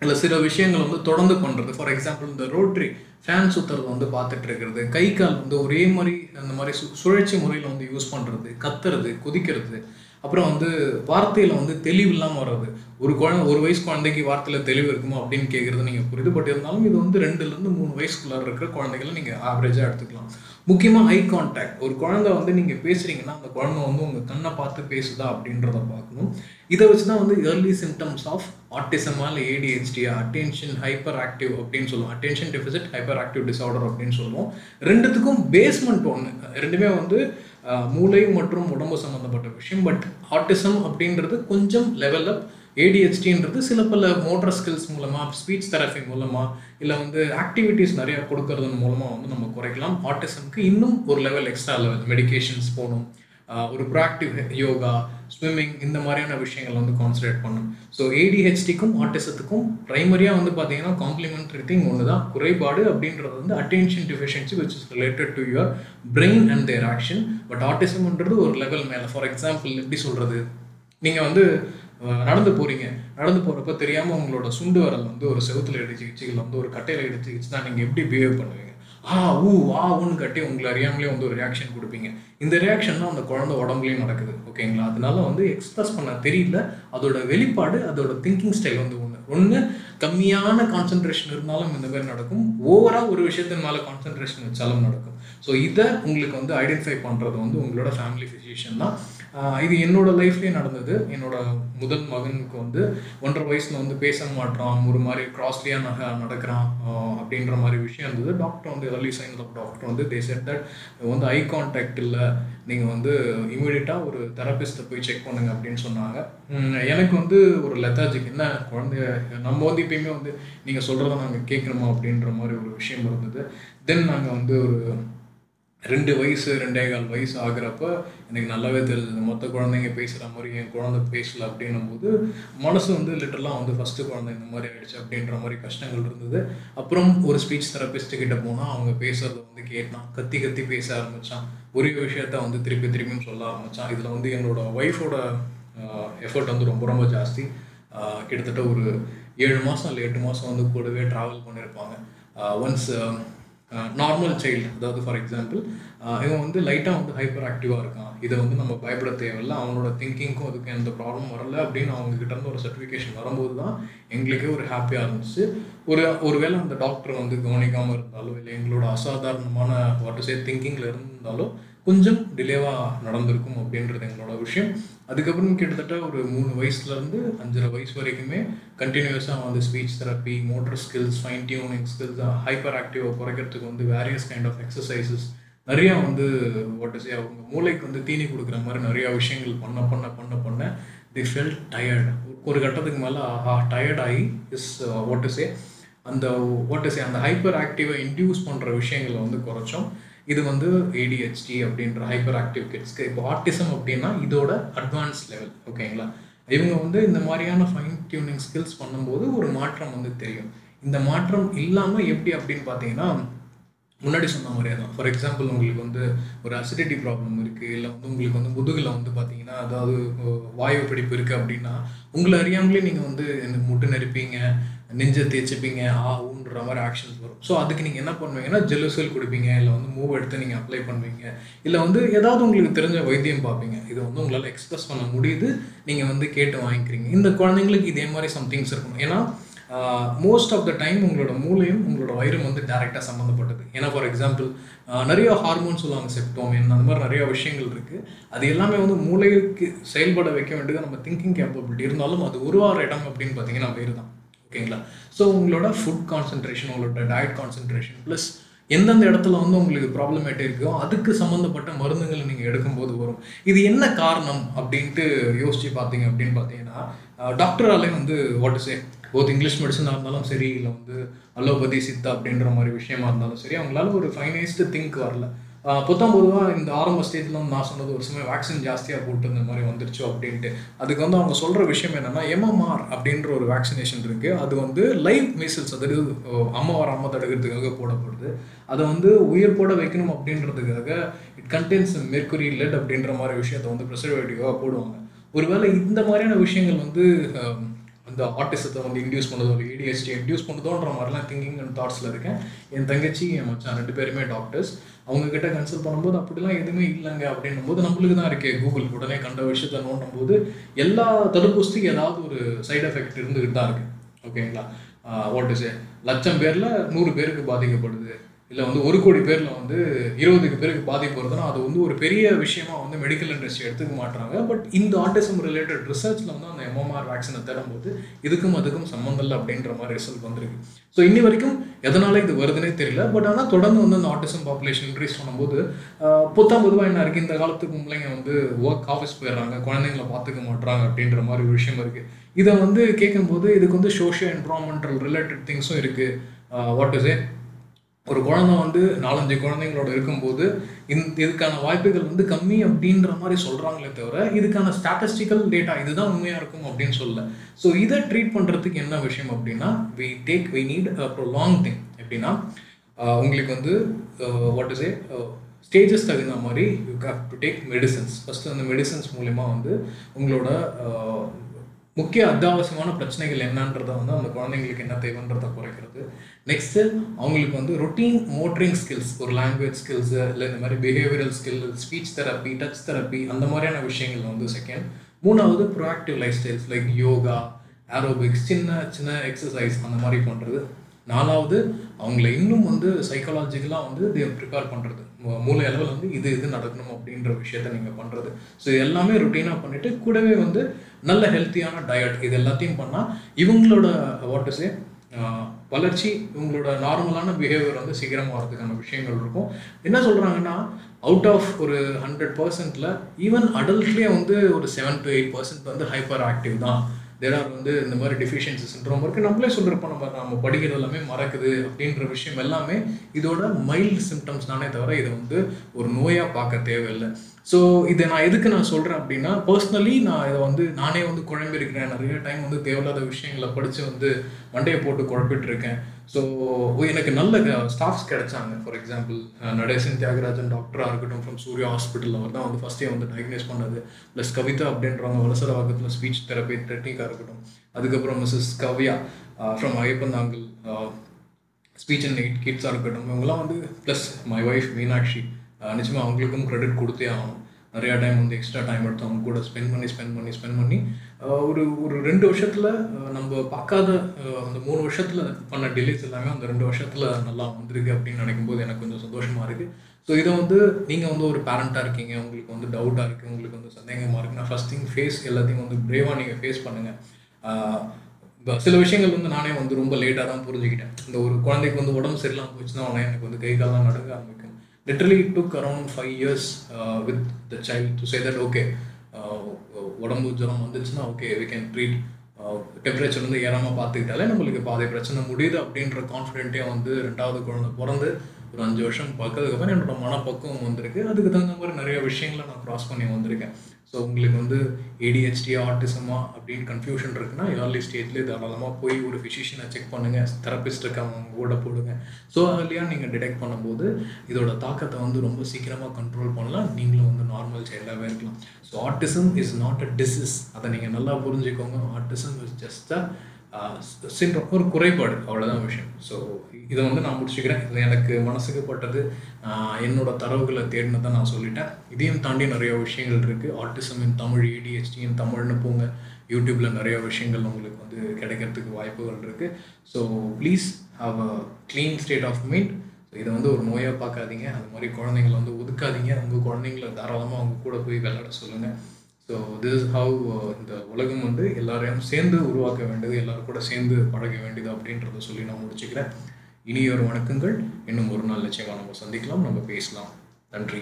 இல்லை சில விஷயங்கள் வந்து தொடர்ந்து பண்ணுறது ஃபார் எக்ஸாம்பிள் இந்த ரோட்ரி ஃபேன் சுற்றுறது வந்து பார்த்துட்டு இருக்கிறது. கை கால் வந்து ஒரே மாதிரி அந்த மாதிரி சு சுழற்சி முறையில் வந்து யூஸ் பண்ணுறது கத்துறது குதிக்கிறது. அப்புறம் வந்து வார்த்தையில் வந்து தெளிவு இல்லாமல் வர்றது. ஒரு குழந்தை ஒரு வயசு குழந்தைக்கு வார்த்தையில் தெளிவு இருக்குமா அப்படின்னு கேட்குறது நீங்கள் புரியுது பட் இருந்தாலும் இது வந்து ரெண்டுலேருந்து மூணு வயசுக்குள்ளே இருக்கிற குழந்தைகளை நீங்கள் ஆவரேஜாக எடுத்துக்கலாம். முக்கியமாக ஐ கான்டாக்ட் ஒரு குழந்தை வந்து நீங்கள் பேசுகிறீங்கன்னா அந்த குழந்தை வந்து உங்கள் கண்ணை பார்த்து பேசுதா அப்படின்றத பார்க்கணும். இதை வச்சு தான் வந்து ஏர்லி சிம்டம்ஸ் ஆஃப் ஆட்டிசமா ஏடிஹெச்டியா அட்டென்ஷன் ஹைப்பர் ஆக்டிவ் அப்படின்னு சொல்லுவோம். Attention deficit hyper active disorder அப்படின்னு சொல்லுவோம். ரெண்டுத்துக்கும் பேஸ்மெண்ட் ஒன்று ரெண்டுமே வந்து மூளை மற்றும் உடம்பு சம்மந்தப்பட்ட விஷயம். பட் ஆட்டிசம் அப்படின்றது கொஞ்சம் லெவல் அப் ஏடிஹெச்டின்றது சில பல மோட்டர் ஸ்கில்ஸ் மூலமாக ஸ்பீச் தெரப்பி மூலமாக இல்லை வந்து ஆக்டிவிட்டீஸ் நிறையா கொடுக்கறது மூலமாக வந்து நம்ம குறைக்கலாம். ஆட்டிசம்க்கு இன்னும் ஒரு லெவல் எக்ஸ்ட்ரா லெவல் மெடிக்கேஷன்ஸ் போகணும். ஒரு ப்ராக்டிவ் யோகா ஸ்விம்மிங் இந்த மாதிரியான விஷயங்கள் வந்து கான்சன்ட்ரேட் பண்ணணும் ஸோ ஏடிஹெச்டிக்கும் ஆட்டிசத்துக்கும் ப்ரைமரியாக வந்து பார்த்தீங்கன்னா காம்ப்ளிமெண்ட்ரி திங் ஒன்று தான் குறைபாடு அப்படின்றது வந்து attention deficiency which is related to your brain and their action but ஆட்டிசம்ன்றது ஒரு லெவல் மேலே. ஃபார் எக்ஸாம்பிள் எப்படி சொல்கிறது நீங்கள் வந்து நடந்து போகிறீங்க நடந்து போகிறப்ப தெரியாமல் உங்களோட சுண்டு வரல் வந்து ஒரு செவுத்துல இடிச்சிக்கிச்சு இல்லை வந்து ஒரு கட்டையில் இடிச்சிக்கிச்சுன்னா நீங்கள் எப்படி பிஹேவ் பண்ணுவீங்க? ஆ ஊ ஆ ஊன்னு கட்டி உங்களை அறியாமலே வந்து ஒரு ரியாக்ஷன் கொடுப்பீங்க. இந்த ரியாக்ஷன் தான் அந்த குழந்தை உடம்புலையும் நடக்குது ஓகேங்களா? அதனால வந்து எக்ஸ்பிரஸ் பண்ண தெரியல. அதோட வெளிப்பாடு அதோட திங்கிங் ஸ்டைல் வந்து ஒன்று ஒன்று கம்மியான கான்சென்ட்ரேஷன் இருந்தாலும் இந்த மாதிரி நடக்கும். ஓவராக ஒரு விஷயத்தின் மேலே கான்சென்ட்ரேஷன் வச்சாலும் நடக்கும். ஸோ இதை உங்களுக்கு வந்து ஐடென்டிஃபை பண்ணுறது வந்து உங்களோட ஃபேமிலி ஃபிசிஷியன் தான். இது என்னோட லைஃப்லேயே நடந்தது. என்னோட முதல் மகனுக்கு வந்து ஒன்றரை வயசில் வந்து பேச மாட்டான் ஒரு மாதிரி க்ராஸ்லியாக நக நடக்கிறான் அப்படின்ற மாதிரி விஷயம் இருந்தது. டாக்டர் வந்து எர்லி சைன்ஸ் ஆஃப் டாக்டர் வந்து தே செட் தட் வந்து ஐ கான்டாக்ட் இல்லை. நீங்கள் வந்து இமீடியட்டாக ஒரு தெரபிஸ்ட்டை போய் செக் பண்ணுங்க அப்படின்னு சொன்னாங்க. எனக்கு வந்து ஒரு லெத்தாஜிக் என்ன குழந்தைய நம்ம வந்து எப்பயுமே வந்து நீங்கள் சொல்கிறத நாங்கள் கேட்கணுமா அப்படின்ற மாதிரி ஒரு விஷயம் இருந்தது. தென் நாங்கள் வந்து ஒரு ரெண்டு வயசு ரெண்டே கால் வயசு ஆகுறப்ப எனக்கு நல்லாவே தெரிஞ்சது. மொத்த குழந்தைங்க பேசுகிற மாதிரி என் குழந்தை பேசல அப்படின்னும் போது மனசு வந்து லிட்டரலாக வந்து ஃபஸ்ட்டு குழந்தை இந்த மாதிரி ஆயிடுச்சு அப்படின்ற மாதிரி கஷ்டங்கள் இருந்தது. அப்புறம் ஒரு ஸ்பீச் தெரபிஸ்ட் கிட்ட போனால் அவங்க பேசுறத வந்து கேட்டான். கத்தி கத்தி பேச ஆரம்பித்தான் ஒரே விஷயத்த வந்து திருப்பி திரும்பியும் சொல்ல ஆரம்பித்தான் இதில் வந்து என்னோட ஒய்ஃபோட எஃபர்ட் வந்து ரொம்ப ரொம்ப ஜாஸ்தி. கிட்டத்தட்ட ஒரு ஏழு மாதம் இல்லை எட்டு மாதம் வந்து கூடவே ட்ராவல் பண்ணியிருப்பாங்க ஒன்ஸ் நார்மல் சைல்டு அதாவது ஃபார் எக்ஸாம்பிள் இவன் வந்து லைட்டாக வந்து ஹைப்பர் ஆக்டிவாக இருக்கான். இதை வந்து நம்ம பயப்பட தேவையில்ல. அவனோட திங்கிங்க்கும் அதுக்கு எந்த ப்ராப்ளம் வரல அப்படின்னு அவங்க இருந்து ஒரு சர்டிஃபிகேஷன் வரும்போது தான் எங்களுக்கே ஒரு ஹாப்பியாக இருந்துச்சு. ஒரு ஒருவேளை அந்த டாக்டர் வந்து கவனிக்காமல் இருந்தாலோ இல்லை எங்களோட அசாதாரணமான வாட் சே திங்கிங்கில் இருந்தாலோ கொஞ்சம் டிலேவாக நடந்திருக்கும் அப்படின்றது எங்களோட விஷயம். அதுக்கப்புறம் கிட்டத்தட்ட ஒரு மூணு வயசுலேருந்து அஞ்சரை வயசு வரைக்குமே கண்டினியூஸாக வந்து speech therapy motor skills fine tuning skills hyper ஆக்டிவாக குறைக்கிறதுக்கு வந்து வேரியஸ் கைண்ட் ஆஃப் எக்ஸசைசஸ் நிறையா வந்து வாட் சே அவங்க மூளைக்கு வந்து தீனி கொடுக்குற மாதிரி நிறையா விஷயங்கள் பண்ண பண்ண பண்ண பண்ண தி ஃபெல் டயர்ட் ஒரு கட்டத்துக்கு மேலே டயர்ட் ஆகி இஸ் வாட் அந்த வாட் அந்த ஹைப்பர் ஆக்டிவை இன்டியூஸ் பண்ணுற விஷயங்களை வந்து குறைச்சோம். இது வந்து ஏடிஹெச்டி அப்படின்ற ஹைப்பர் ஆக்டிவ் கிட்ஸ்க்கு இப்போ ஆர்டிசம் அப்படின்னா இதோட அட்வான்ஸ் லெவல் ஓகேங்களா இவங்க வந்து இந்த மாதிரியான ஃபைன் டியூனிங் ஸ்கில்ஸ் பண்ணும்போது ஒரு மாற்றம் வந்து தெரியும். இந்த மாற்றம் இல்லாமல் எப்படி அப்படின்னு பார்த்தீங்கன்னா முன்னாடி சொன்ன மாதிரியே தான் ஃபார் எக்ஸாம்பிள் உங்களுக்கு வந்து ஒரு அசிடிட்டி ப்ராப்ளம் இருக்குது இல்லை வந்து உங்களுக்கு வந்து முதுகில் வந்து பார்த்தீங்கன்னா அதாவது வாயு பிடிப்பு இருக்குது அப்படின்னா உங்களை அறியாமலே நீங்கள் வந்து இந்த முட்டு நெருப்பீங்க நெஞ்சை தேய்ச்சிப்பீங்க ஆ ஊன்ற மாதிரி ஆக்ஷன்ஸ் வரும். ஸோ அதுக்கு நீங்கள் என்ன பண்ணுவீங்கன்னா ஜெலுசல் கொடுப்பீங்க இல்லை வந்து மூவ் எடுத்து நீங்கள் அப்ளை பண்ணுவீங்க இல்லை வந்து ஏதாவது உங்களுக்கு தெரிஞ்ச வைத்தியம் பார்ப்பீங்க. இது வந்து உங்களால் எக்ஸ்பிரஸ் பண்ண முடியுது நீங்கள் வந்து கேட்டு வாங்கிக்கிறீங்க. இந்த குழந்தைங்களுக்கு இதே மாதிரி சம்திங்ஸ் இருக்கணும். ஏன்னா மோஸ்ட் ஆஃப் த டைம் உங்களோட மூளையும் உங்களோட வயிறும் வந்து டேரெக்டாக சம்மந்தப்பட்டது ஏன்னா ஃபார் எக்ஸாம்பிள் நிறைய ஹார்மோன்ஸ் சொல்லுவாங்க செப்டோமின் அந்த மாதிரி நிறைய விஷயங்கள் இருக்குது அது எல்லாமே வந்து மூளைக்கு செயல்பட வைக்க வேண்டியது நம்ம திங்கிங் கேப்பபிலிட்டி இருந்தாலும் அது உருவாகிற இடம் அப்படின்னு பார்த்தீங்கன்னா வயிறு தான். ஓகேங்களா? ஸோ உங்களோட ஃபுட் கான்சன்ட்ரேஷன் உங்களோட டயட் கான்சன்ட்ரேஷன் ப்ளஸ் எந்தெந்த இடத்துல வந்து உங்களுக்கு ப்ராப்ளமேட் இருக்கோ அதுக்கு சம்மந்தப்பட்ட மருந்துகளை நீங்கள் எடுக்கும்போது வரும். இது என்ன காரணம் அப்படின்ட்டு யோசிச்சு பார்த்தீங்க அப்படின்னு பார்த்தீங்கன்னா டாக்டராலே வந்து what is a both English மெடிசனாக இருந்தாலும் சரி இல்லை வந்து அலோபதி சித்தா அப்படின்ற மாதிரி விஷயமா இருந்தாலும் சரி அவங்களால ஒரு ஃபைனைஸ்டு திங்க் வரல. புத்தம் பொதுவாக இந்த ஆரம்ப ஸ்டேஜில் வந்து நான் சொன்னது ஒரு சமயம் வேக்சின் ஜாஸ்தியாக போட்டு இந்த மாதிரி வந்துருச்சு அப்படின்ட்டு. அதுக்கு வந்து அவங்க சொல்கிற விஷயம் என்னென்னா எம்எம்ஆர் அப்படின்ற ஒரு வேக்சினேஷன் இருக்குது அது வந்து லைவ் மீசல்ஸ் அதாவது அம்மா வர அம்மா தடுக்கிறதுக்காக போடப்படுது. அதை வந்து உயிர் போட வைக்கணும் அப்படின்றதுக்காக இட் கண்டென்ஸ் மெர்குரி லெட் அப்படின்ற மாதிரி விஷயத்தை வந்து ப்ரிசர்வேட்டிவாக போடுவாங்க. ஒருவேளை இந்த மாதிரியான விஷயங்கள் வந்து இந்த ஆர்டிசத்தை வந்து இன்டியூஸ் பண்ணதோ ஒரு ஏடிஎஸ்டி இன்டியூஸ் பண்ணுதோன்ற மாதிரிலாம் திங்கிங் அண்ட் தாட்ஸில் இருக்கேன். என் தங்கச்சி என் மச்சான் ரெண்டு பேருமே டாக்டர்ஸ் அவங்கக்கிட்ட கன்சல்ட் பண்ணும்போது அப்படிலாம் எதுவுமே இல்லைங்க அப்படின்னும் போது நம்மளுக்கு தான் இருக்கே. கூகுள் உடனே கண்ட விஷயத்தை நோண்டும் போது எல்லா தடுப்பூசிக்கும் ஏதாவது ஒரு சைடு எஃபெக்ட் இருந்துக்கிட்டு தான் இருக்குது ஓகேங்களா வாட் இஸ் லட்சம் பேரில் நூறு பேருக்கு பாதிக்கப்படுது. இல்லை வந்து ஒரு கோடி பேரில் வந்து இருபதுக்கு பேருக்கு பாதிப்பு வருதுன்னா அது வந்து ஒரு பெரிய விஷயமா வந்து மெடிக்கல் இண்டஸ்ட்ரி எடுத்துக்க மாட்டாங்க பட் இந்த ஆட்டிசம் ரிலேட்டட் ரிசர்ச்சில் வந்து அந்த எம்எம்ஆர் வேக்சினை தேடும்போது இதுக்கும் அதுக்கும் சம்மந்தம் இல்லை அப்படின்ற மாதிரி ரிசல்ட் வந்திருக்கு. ஸோ இன்னி வரைக்கும் எதனால இது வருதுன்னே தெரியல. பட் ஆனால் தொடர்ந்து வந்து அந்த ஆட்டிசம் பாப்புலேஷன் இன்க்ரீஸ் பண்ணும்போது புத்தாம் பொதுவாக என்ன இருக்குது இந்த காலத்துக்கு பிள்ளைங்க வந்து ஒர்க் ஆஃபீஸ் போயிடுறாங்க குழந்தைங்கள பார்த்துக்க மாட்டுறாங்க அப்படின்ற மாதிரி ஒரு விஷயம் இருக்குது இதை வந்து கேட்கும்போது இதுக்கு வந்து சோஷியல் என்வரான்மெண்டல் ரிலேட்டட் திங்ஸும் இருக்குது வாட் இஸ் ஏ ஒரு குழந்தை வந்து நாலஞ்சு குழந்தைங்களோட இருக்கும்போது இந் இதுக்கான வாய்ப்புகள் வந்து கம்மி அப்படின்ற மாதிரி சொல்கிறாங்களே தவிர இதுக்கான ஸ்டாட்டிஸ்டிக்கல் டேட்டா இதுதான் உண்மையாக இருக்கும் அப்படின்னு சொல்லல. ஸோ இதை ட்ரீட் பண்ணுறதுக்கு என்ன விஷயம் அப்படின்னா we take we need long thing எப்படின்னா உங்களுக்கு வந்து வாட் இஸ் ஏ ஸ்டேஜஸ் தகுந்த மாதிரி you have to take medicines first அந்த மெடிசன்ஸ் மூலிமா வந்து உங்களோட முக்கிய அத்தியாவசியமான பிரச்சனைகள் என்னன்றதை வந்து அந்த குழந்தைங்களுக்கு என்ன தேவைன்றதை குறைக்கிறது. நெக்ஸ்ட்டு அவங்களுக்கு வந்து ரொட்டீன் மோட்டரிங் ஸ்கில்ஸ் ஒரு லாங்குவேஜ் ஸ்கில்ஸு இல்லை இந்த மாதிரி behavioural skill speech therapy touch therapy அந்த மாதிரியான விஷயங்கள் வந்து செகண்ட் மூணாவது proactive life styles like yoga aerobics சின்ன சின்ன எக்ஸசைஸ் அந்த மாதிரி பண்ணுறது நாலாவது அவங்கள இன்னும் வந்து சைக்காலஜிக்கலாக வந்து இதை ப்ரிப்பேர் பண்ணுறது மூளை அளவில் வந்து இது இது நடக்கணும் அப்படின்ற விஷயத்த நீங்கள் பண்ணுறது ஸோ எல்லாமே ருட்டீனாக பண்ணிவிட்டு கூடவே வந்து நல்ல ஹெல்த்தியான டயட் இது எல்லாத்தையும் பண்ணால் இவங்களோட வாட் இஸ் வளர்ச்சி இவங்களோட நார்மலான பிஹேவியர் வந்து சீக்கிரம் வரதுக்கான விஷயங்கள் இருக்கும். என்ன சொல்கிறாங்கன்னா அவுட் ஆஃப் ஒரு ஹண்ட்ரட் பர்சன்டில் ஈவன் அடல்ட்லேயே வந்து ஒரு செவன் டு எயிட் பர்சன்ட் வந்து ஹைப்பர் ஆக்டிவ் தான். தேர் ஆர் வந்து இந்த மாதிரி டிஃபிஷியன்சி சின்ட்ரோம் இருக்குது நம்மளே சொல்கிறப்ப நம்ம நம்ம படிக்கிறது எல்லாமே மறக்குது அப்படின்ற விஷயம் எல்லாமே இதோட மைல்டு சிம்டம்ஸ் தானே தவிர இதை வந்து ஒரு நோயாக பார்க்க தேவையில்லை. ஸோ இதை நான் எதுக்கு நான் சொல்கிறேன் அப்படின்னா பர்சனலி நான் இதை வந்து நானே வந்து குழம்பிருக்கிறேன் நிறைய டைம் வந்து தேவையில்லாத விஷயங்களை படித்து வந்து மண்டையை போட்டு குழப்பிட்டு இருக்கேன். ஸோ எனக்கு நல்ல ஸ்டாஃப்ஸ் கிடைச்சாங்க. ஃபார் எக்ஸாம்பிள் நடேசன் தியாகராஜன் டாக்டராக இருக்கட்டும் ஃப்ரம் சூர்யா ஹாஸ்பிட்டலில் அவர் தான் வந்து ஃபஸ்ட்டே வந்து டயக்னைஸ் பண்ணது ப்ளஸ் கவிதா அப்படின்றவங்க வலசர வாக்கத்தில் ஸ்பீச் தெரப்பி டெக்னிக்காக இருக்கட்டும். அதுக்கப்புறம் missus Kavya from Ayyappanthangal speech and night கிட்ஸாக இருக்கட்டும். இவங்கெல்லாம் வந்து ப்ளஸ் மை ஒய்ஃப் மீனாட்சி நிச்சயமாக அவங்களுக்கும் க்ரெடிட் கொடுத்தே ஆகணும். நிறையா டைம் வந்து எக்ஸ்ட்ரா டைம் எடுத்து அவங்க கூட ஸ்பெண்ட் பண்ணி ஸ்பெண்ட் பண்ணி ஸ்பெண்ட் பண்ணி ஒரு ஒரு ரெண்டு வருஷத்தில் நம்ம பார்க்காத அந்த மூணு வருஷத்தில் பண்ண டிலேஸ் எல்லாமே அந்த ரெண்டு வருஷத்தில் நல்லா வந்திருக்கு அப்படின்னு நினைக்கும் போது எனக்கு கொஞ்சம் சந்தோஷமாக இருக்குது ஸோ இதை வந்து நீங்கள் வந்து ஒரு பேரண்ட்டாக இருக்கீங்க உங்களுக்கு வந்து டவுட்டாக இருக்குது உங்களுக்கு வந்து சந்தேகமாக இருக்குன்னா ஃபஸ்ட் திங் ஃபேஸ் எல்லாத்தையும் வந்து பிரேவாக நீங்கள் ஃபேஸ் பண்ணுங்கள் சில விஷயங்கள் வந்து நானே வந்து ரொம்ப லேட்டாக தான் புரிஞ்சுக்கிட்டேன். இந்த ஒரு குழந்தைக்கு வந்து உடம்பு சரியில்லாமல் போச்சுன்னா உடனே எனக்கு வந்து கை காலெலாம் நடக்க ஆரம்பிக்கும். Literally took around five years with the child to say that okay உடம்பு ஜுரம் வந்துச்சுன்னா okay we can treat temperature வந்து ஏறாமல் பார்த்துக்கிட்டாலே நம்மளுக்கு பாதை பிரச்சனை முடியுது அப்படின்ற கான்ஃபிடென்ட்டே வந்து ரெண்டாவது குழந்தை பிறந்து ஒரு அஞ்சு வருஷம் பார்க்கறதுக்கப்புறம் என்னோட மனப்பக்குவம் வந்திருக்கு. அதுக்கு தகுந்த மாதிரி நிறைய விஷயங்களை நான் க்ராஸ் பண்ணி வந்திருக்கேன். ஸோ உங்களுக்கு வந்து ஏடிஹெச்டியா ஆர்டிசமா அப்படின்னு கன்ஃபியூஷன் இருக்குன்னா ஏர்லி ஸ்டேஜ்லேயே தாராளமாக போய் ஒரு ஃபிசிஷியனை செக் பண்ணுங்கள் தெரபிஸ்ட் இருக்காங்க அவங்க கூட போடுங்க. ஸோ அதுலையாக நீங்கள் டிடெக்ட் பண்ணும்போது இதோட தாக்கத்தை வந்து ரொம்ப சீக்கிரமாக கண்ட்ரோல் பண்ணலாம். நீங்களும் வந்து நார்மல் சைல்டாகவே இருக்கலாம். So autism is not a disease அதை நீங்கள் நல்லா புரிஞ்சுக்கோங்க. Autism is just a syndrome ஒரு குறைபாடு அவ்வளோதான் விஷயம். ஸோ இதை வந்து நான் முடிச்சுக்கிறேன். இது எனக்கு மனசுக்கு பட்டது என்னோட தரவுகளை தேடினதை நான் சொல்லிட்டேன். இதையும் தாண்டி நிறைய விஷயங்கள் இருக்குது ஆர்டிசம் இன் தமிழ் ஏடிஎஸ்டி இன் தமிழ்னு போங்க. யூடியூப்பில் நிறைய விஷயங்கள் உங்களுக்கு வந்து கிடைக்கிறதுக்கு வாய்ப்புகள் இருக்குது so please have a clean state of mind so இதை வந்து ஒரு நோயாக பார்க்காதீங்க. அது மாதிரி குழந்தைங்களை வந்து ஒதுக்காதீங்க. உங்கள் குழந்தைங்கள தாராளமாக அவங்க கூட போய் விளையாட சொல்லுங்கள் ஸோ திஸ் இஸ் ஹவ் இந்த உலகம் வந்து எல்லாரையும் சேர்ந்து உருவாக்க வேண்டியது எல்லாரும் கூட சேர்ந்து பழக வேண்டியது அப்படின்றத சொல்லி நான் முடிச்சுக்கிறேன். இனியொரு வணக்கங்கள். இன்னும் ஒரு நாள் நிச்சயமாக நம்ம சந்திக்கலாம் நம்ம பேசலாம். நன்றி.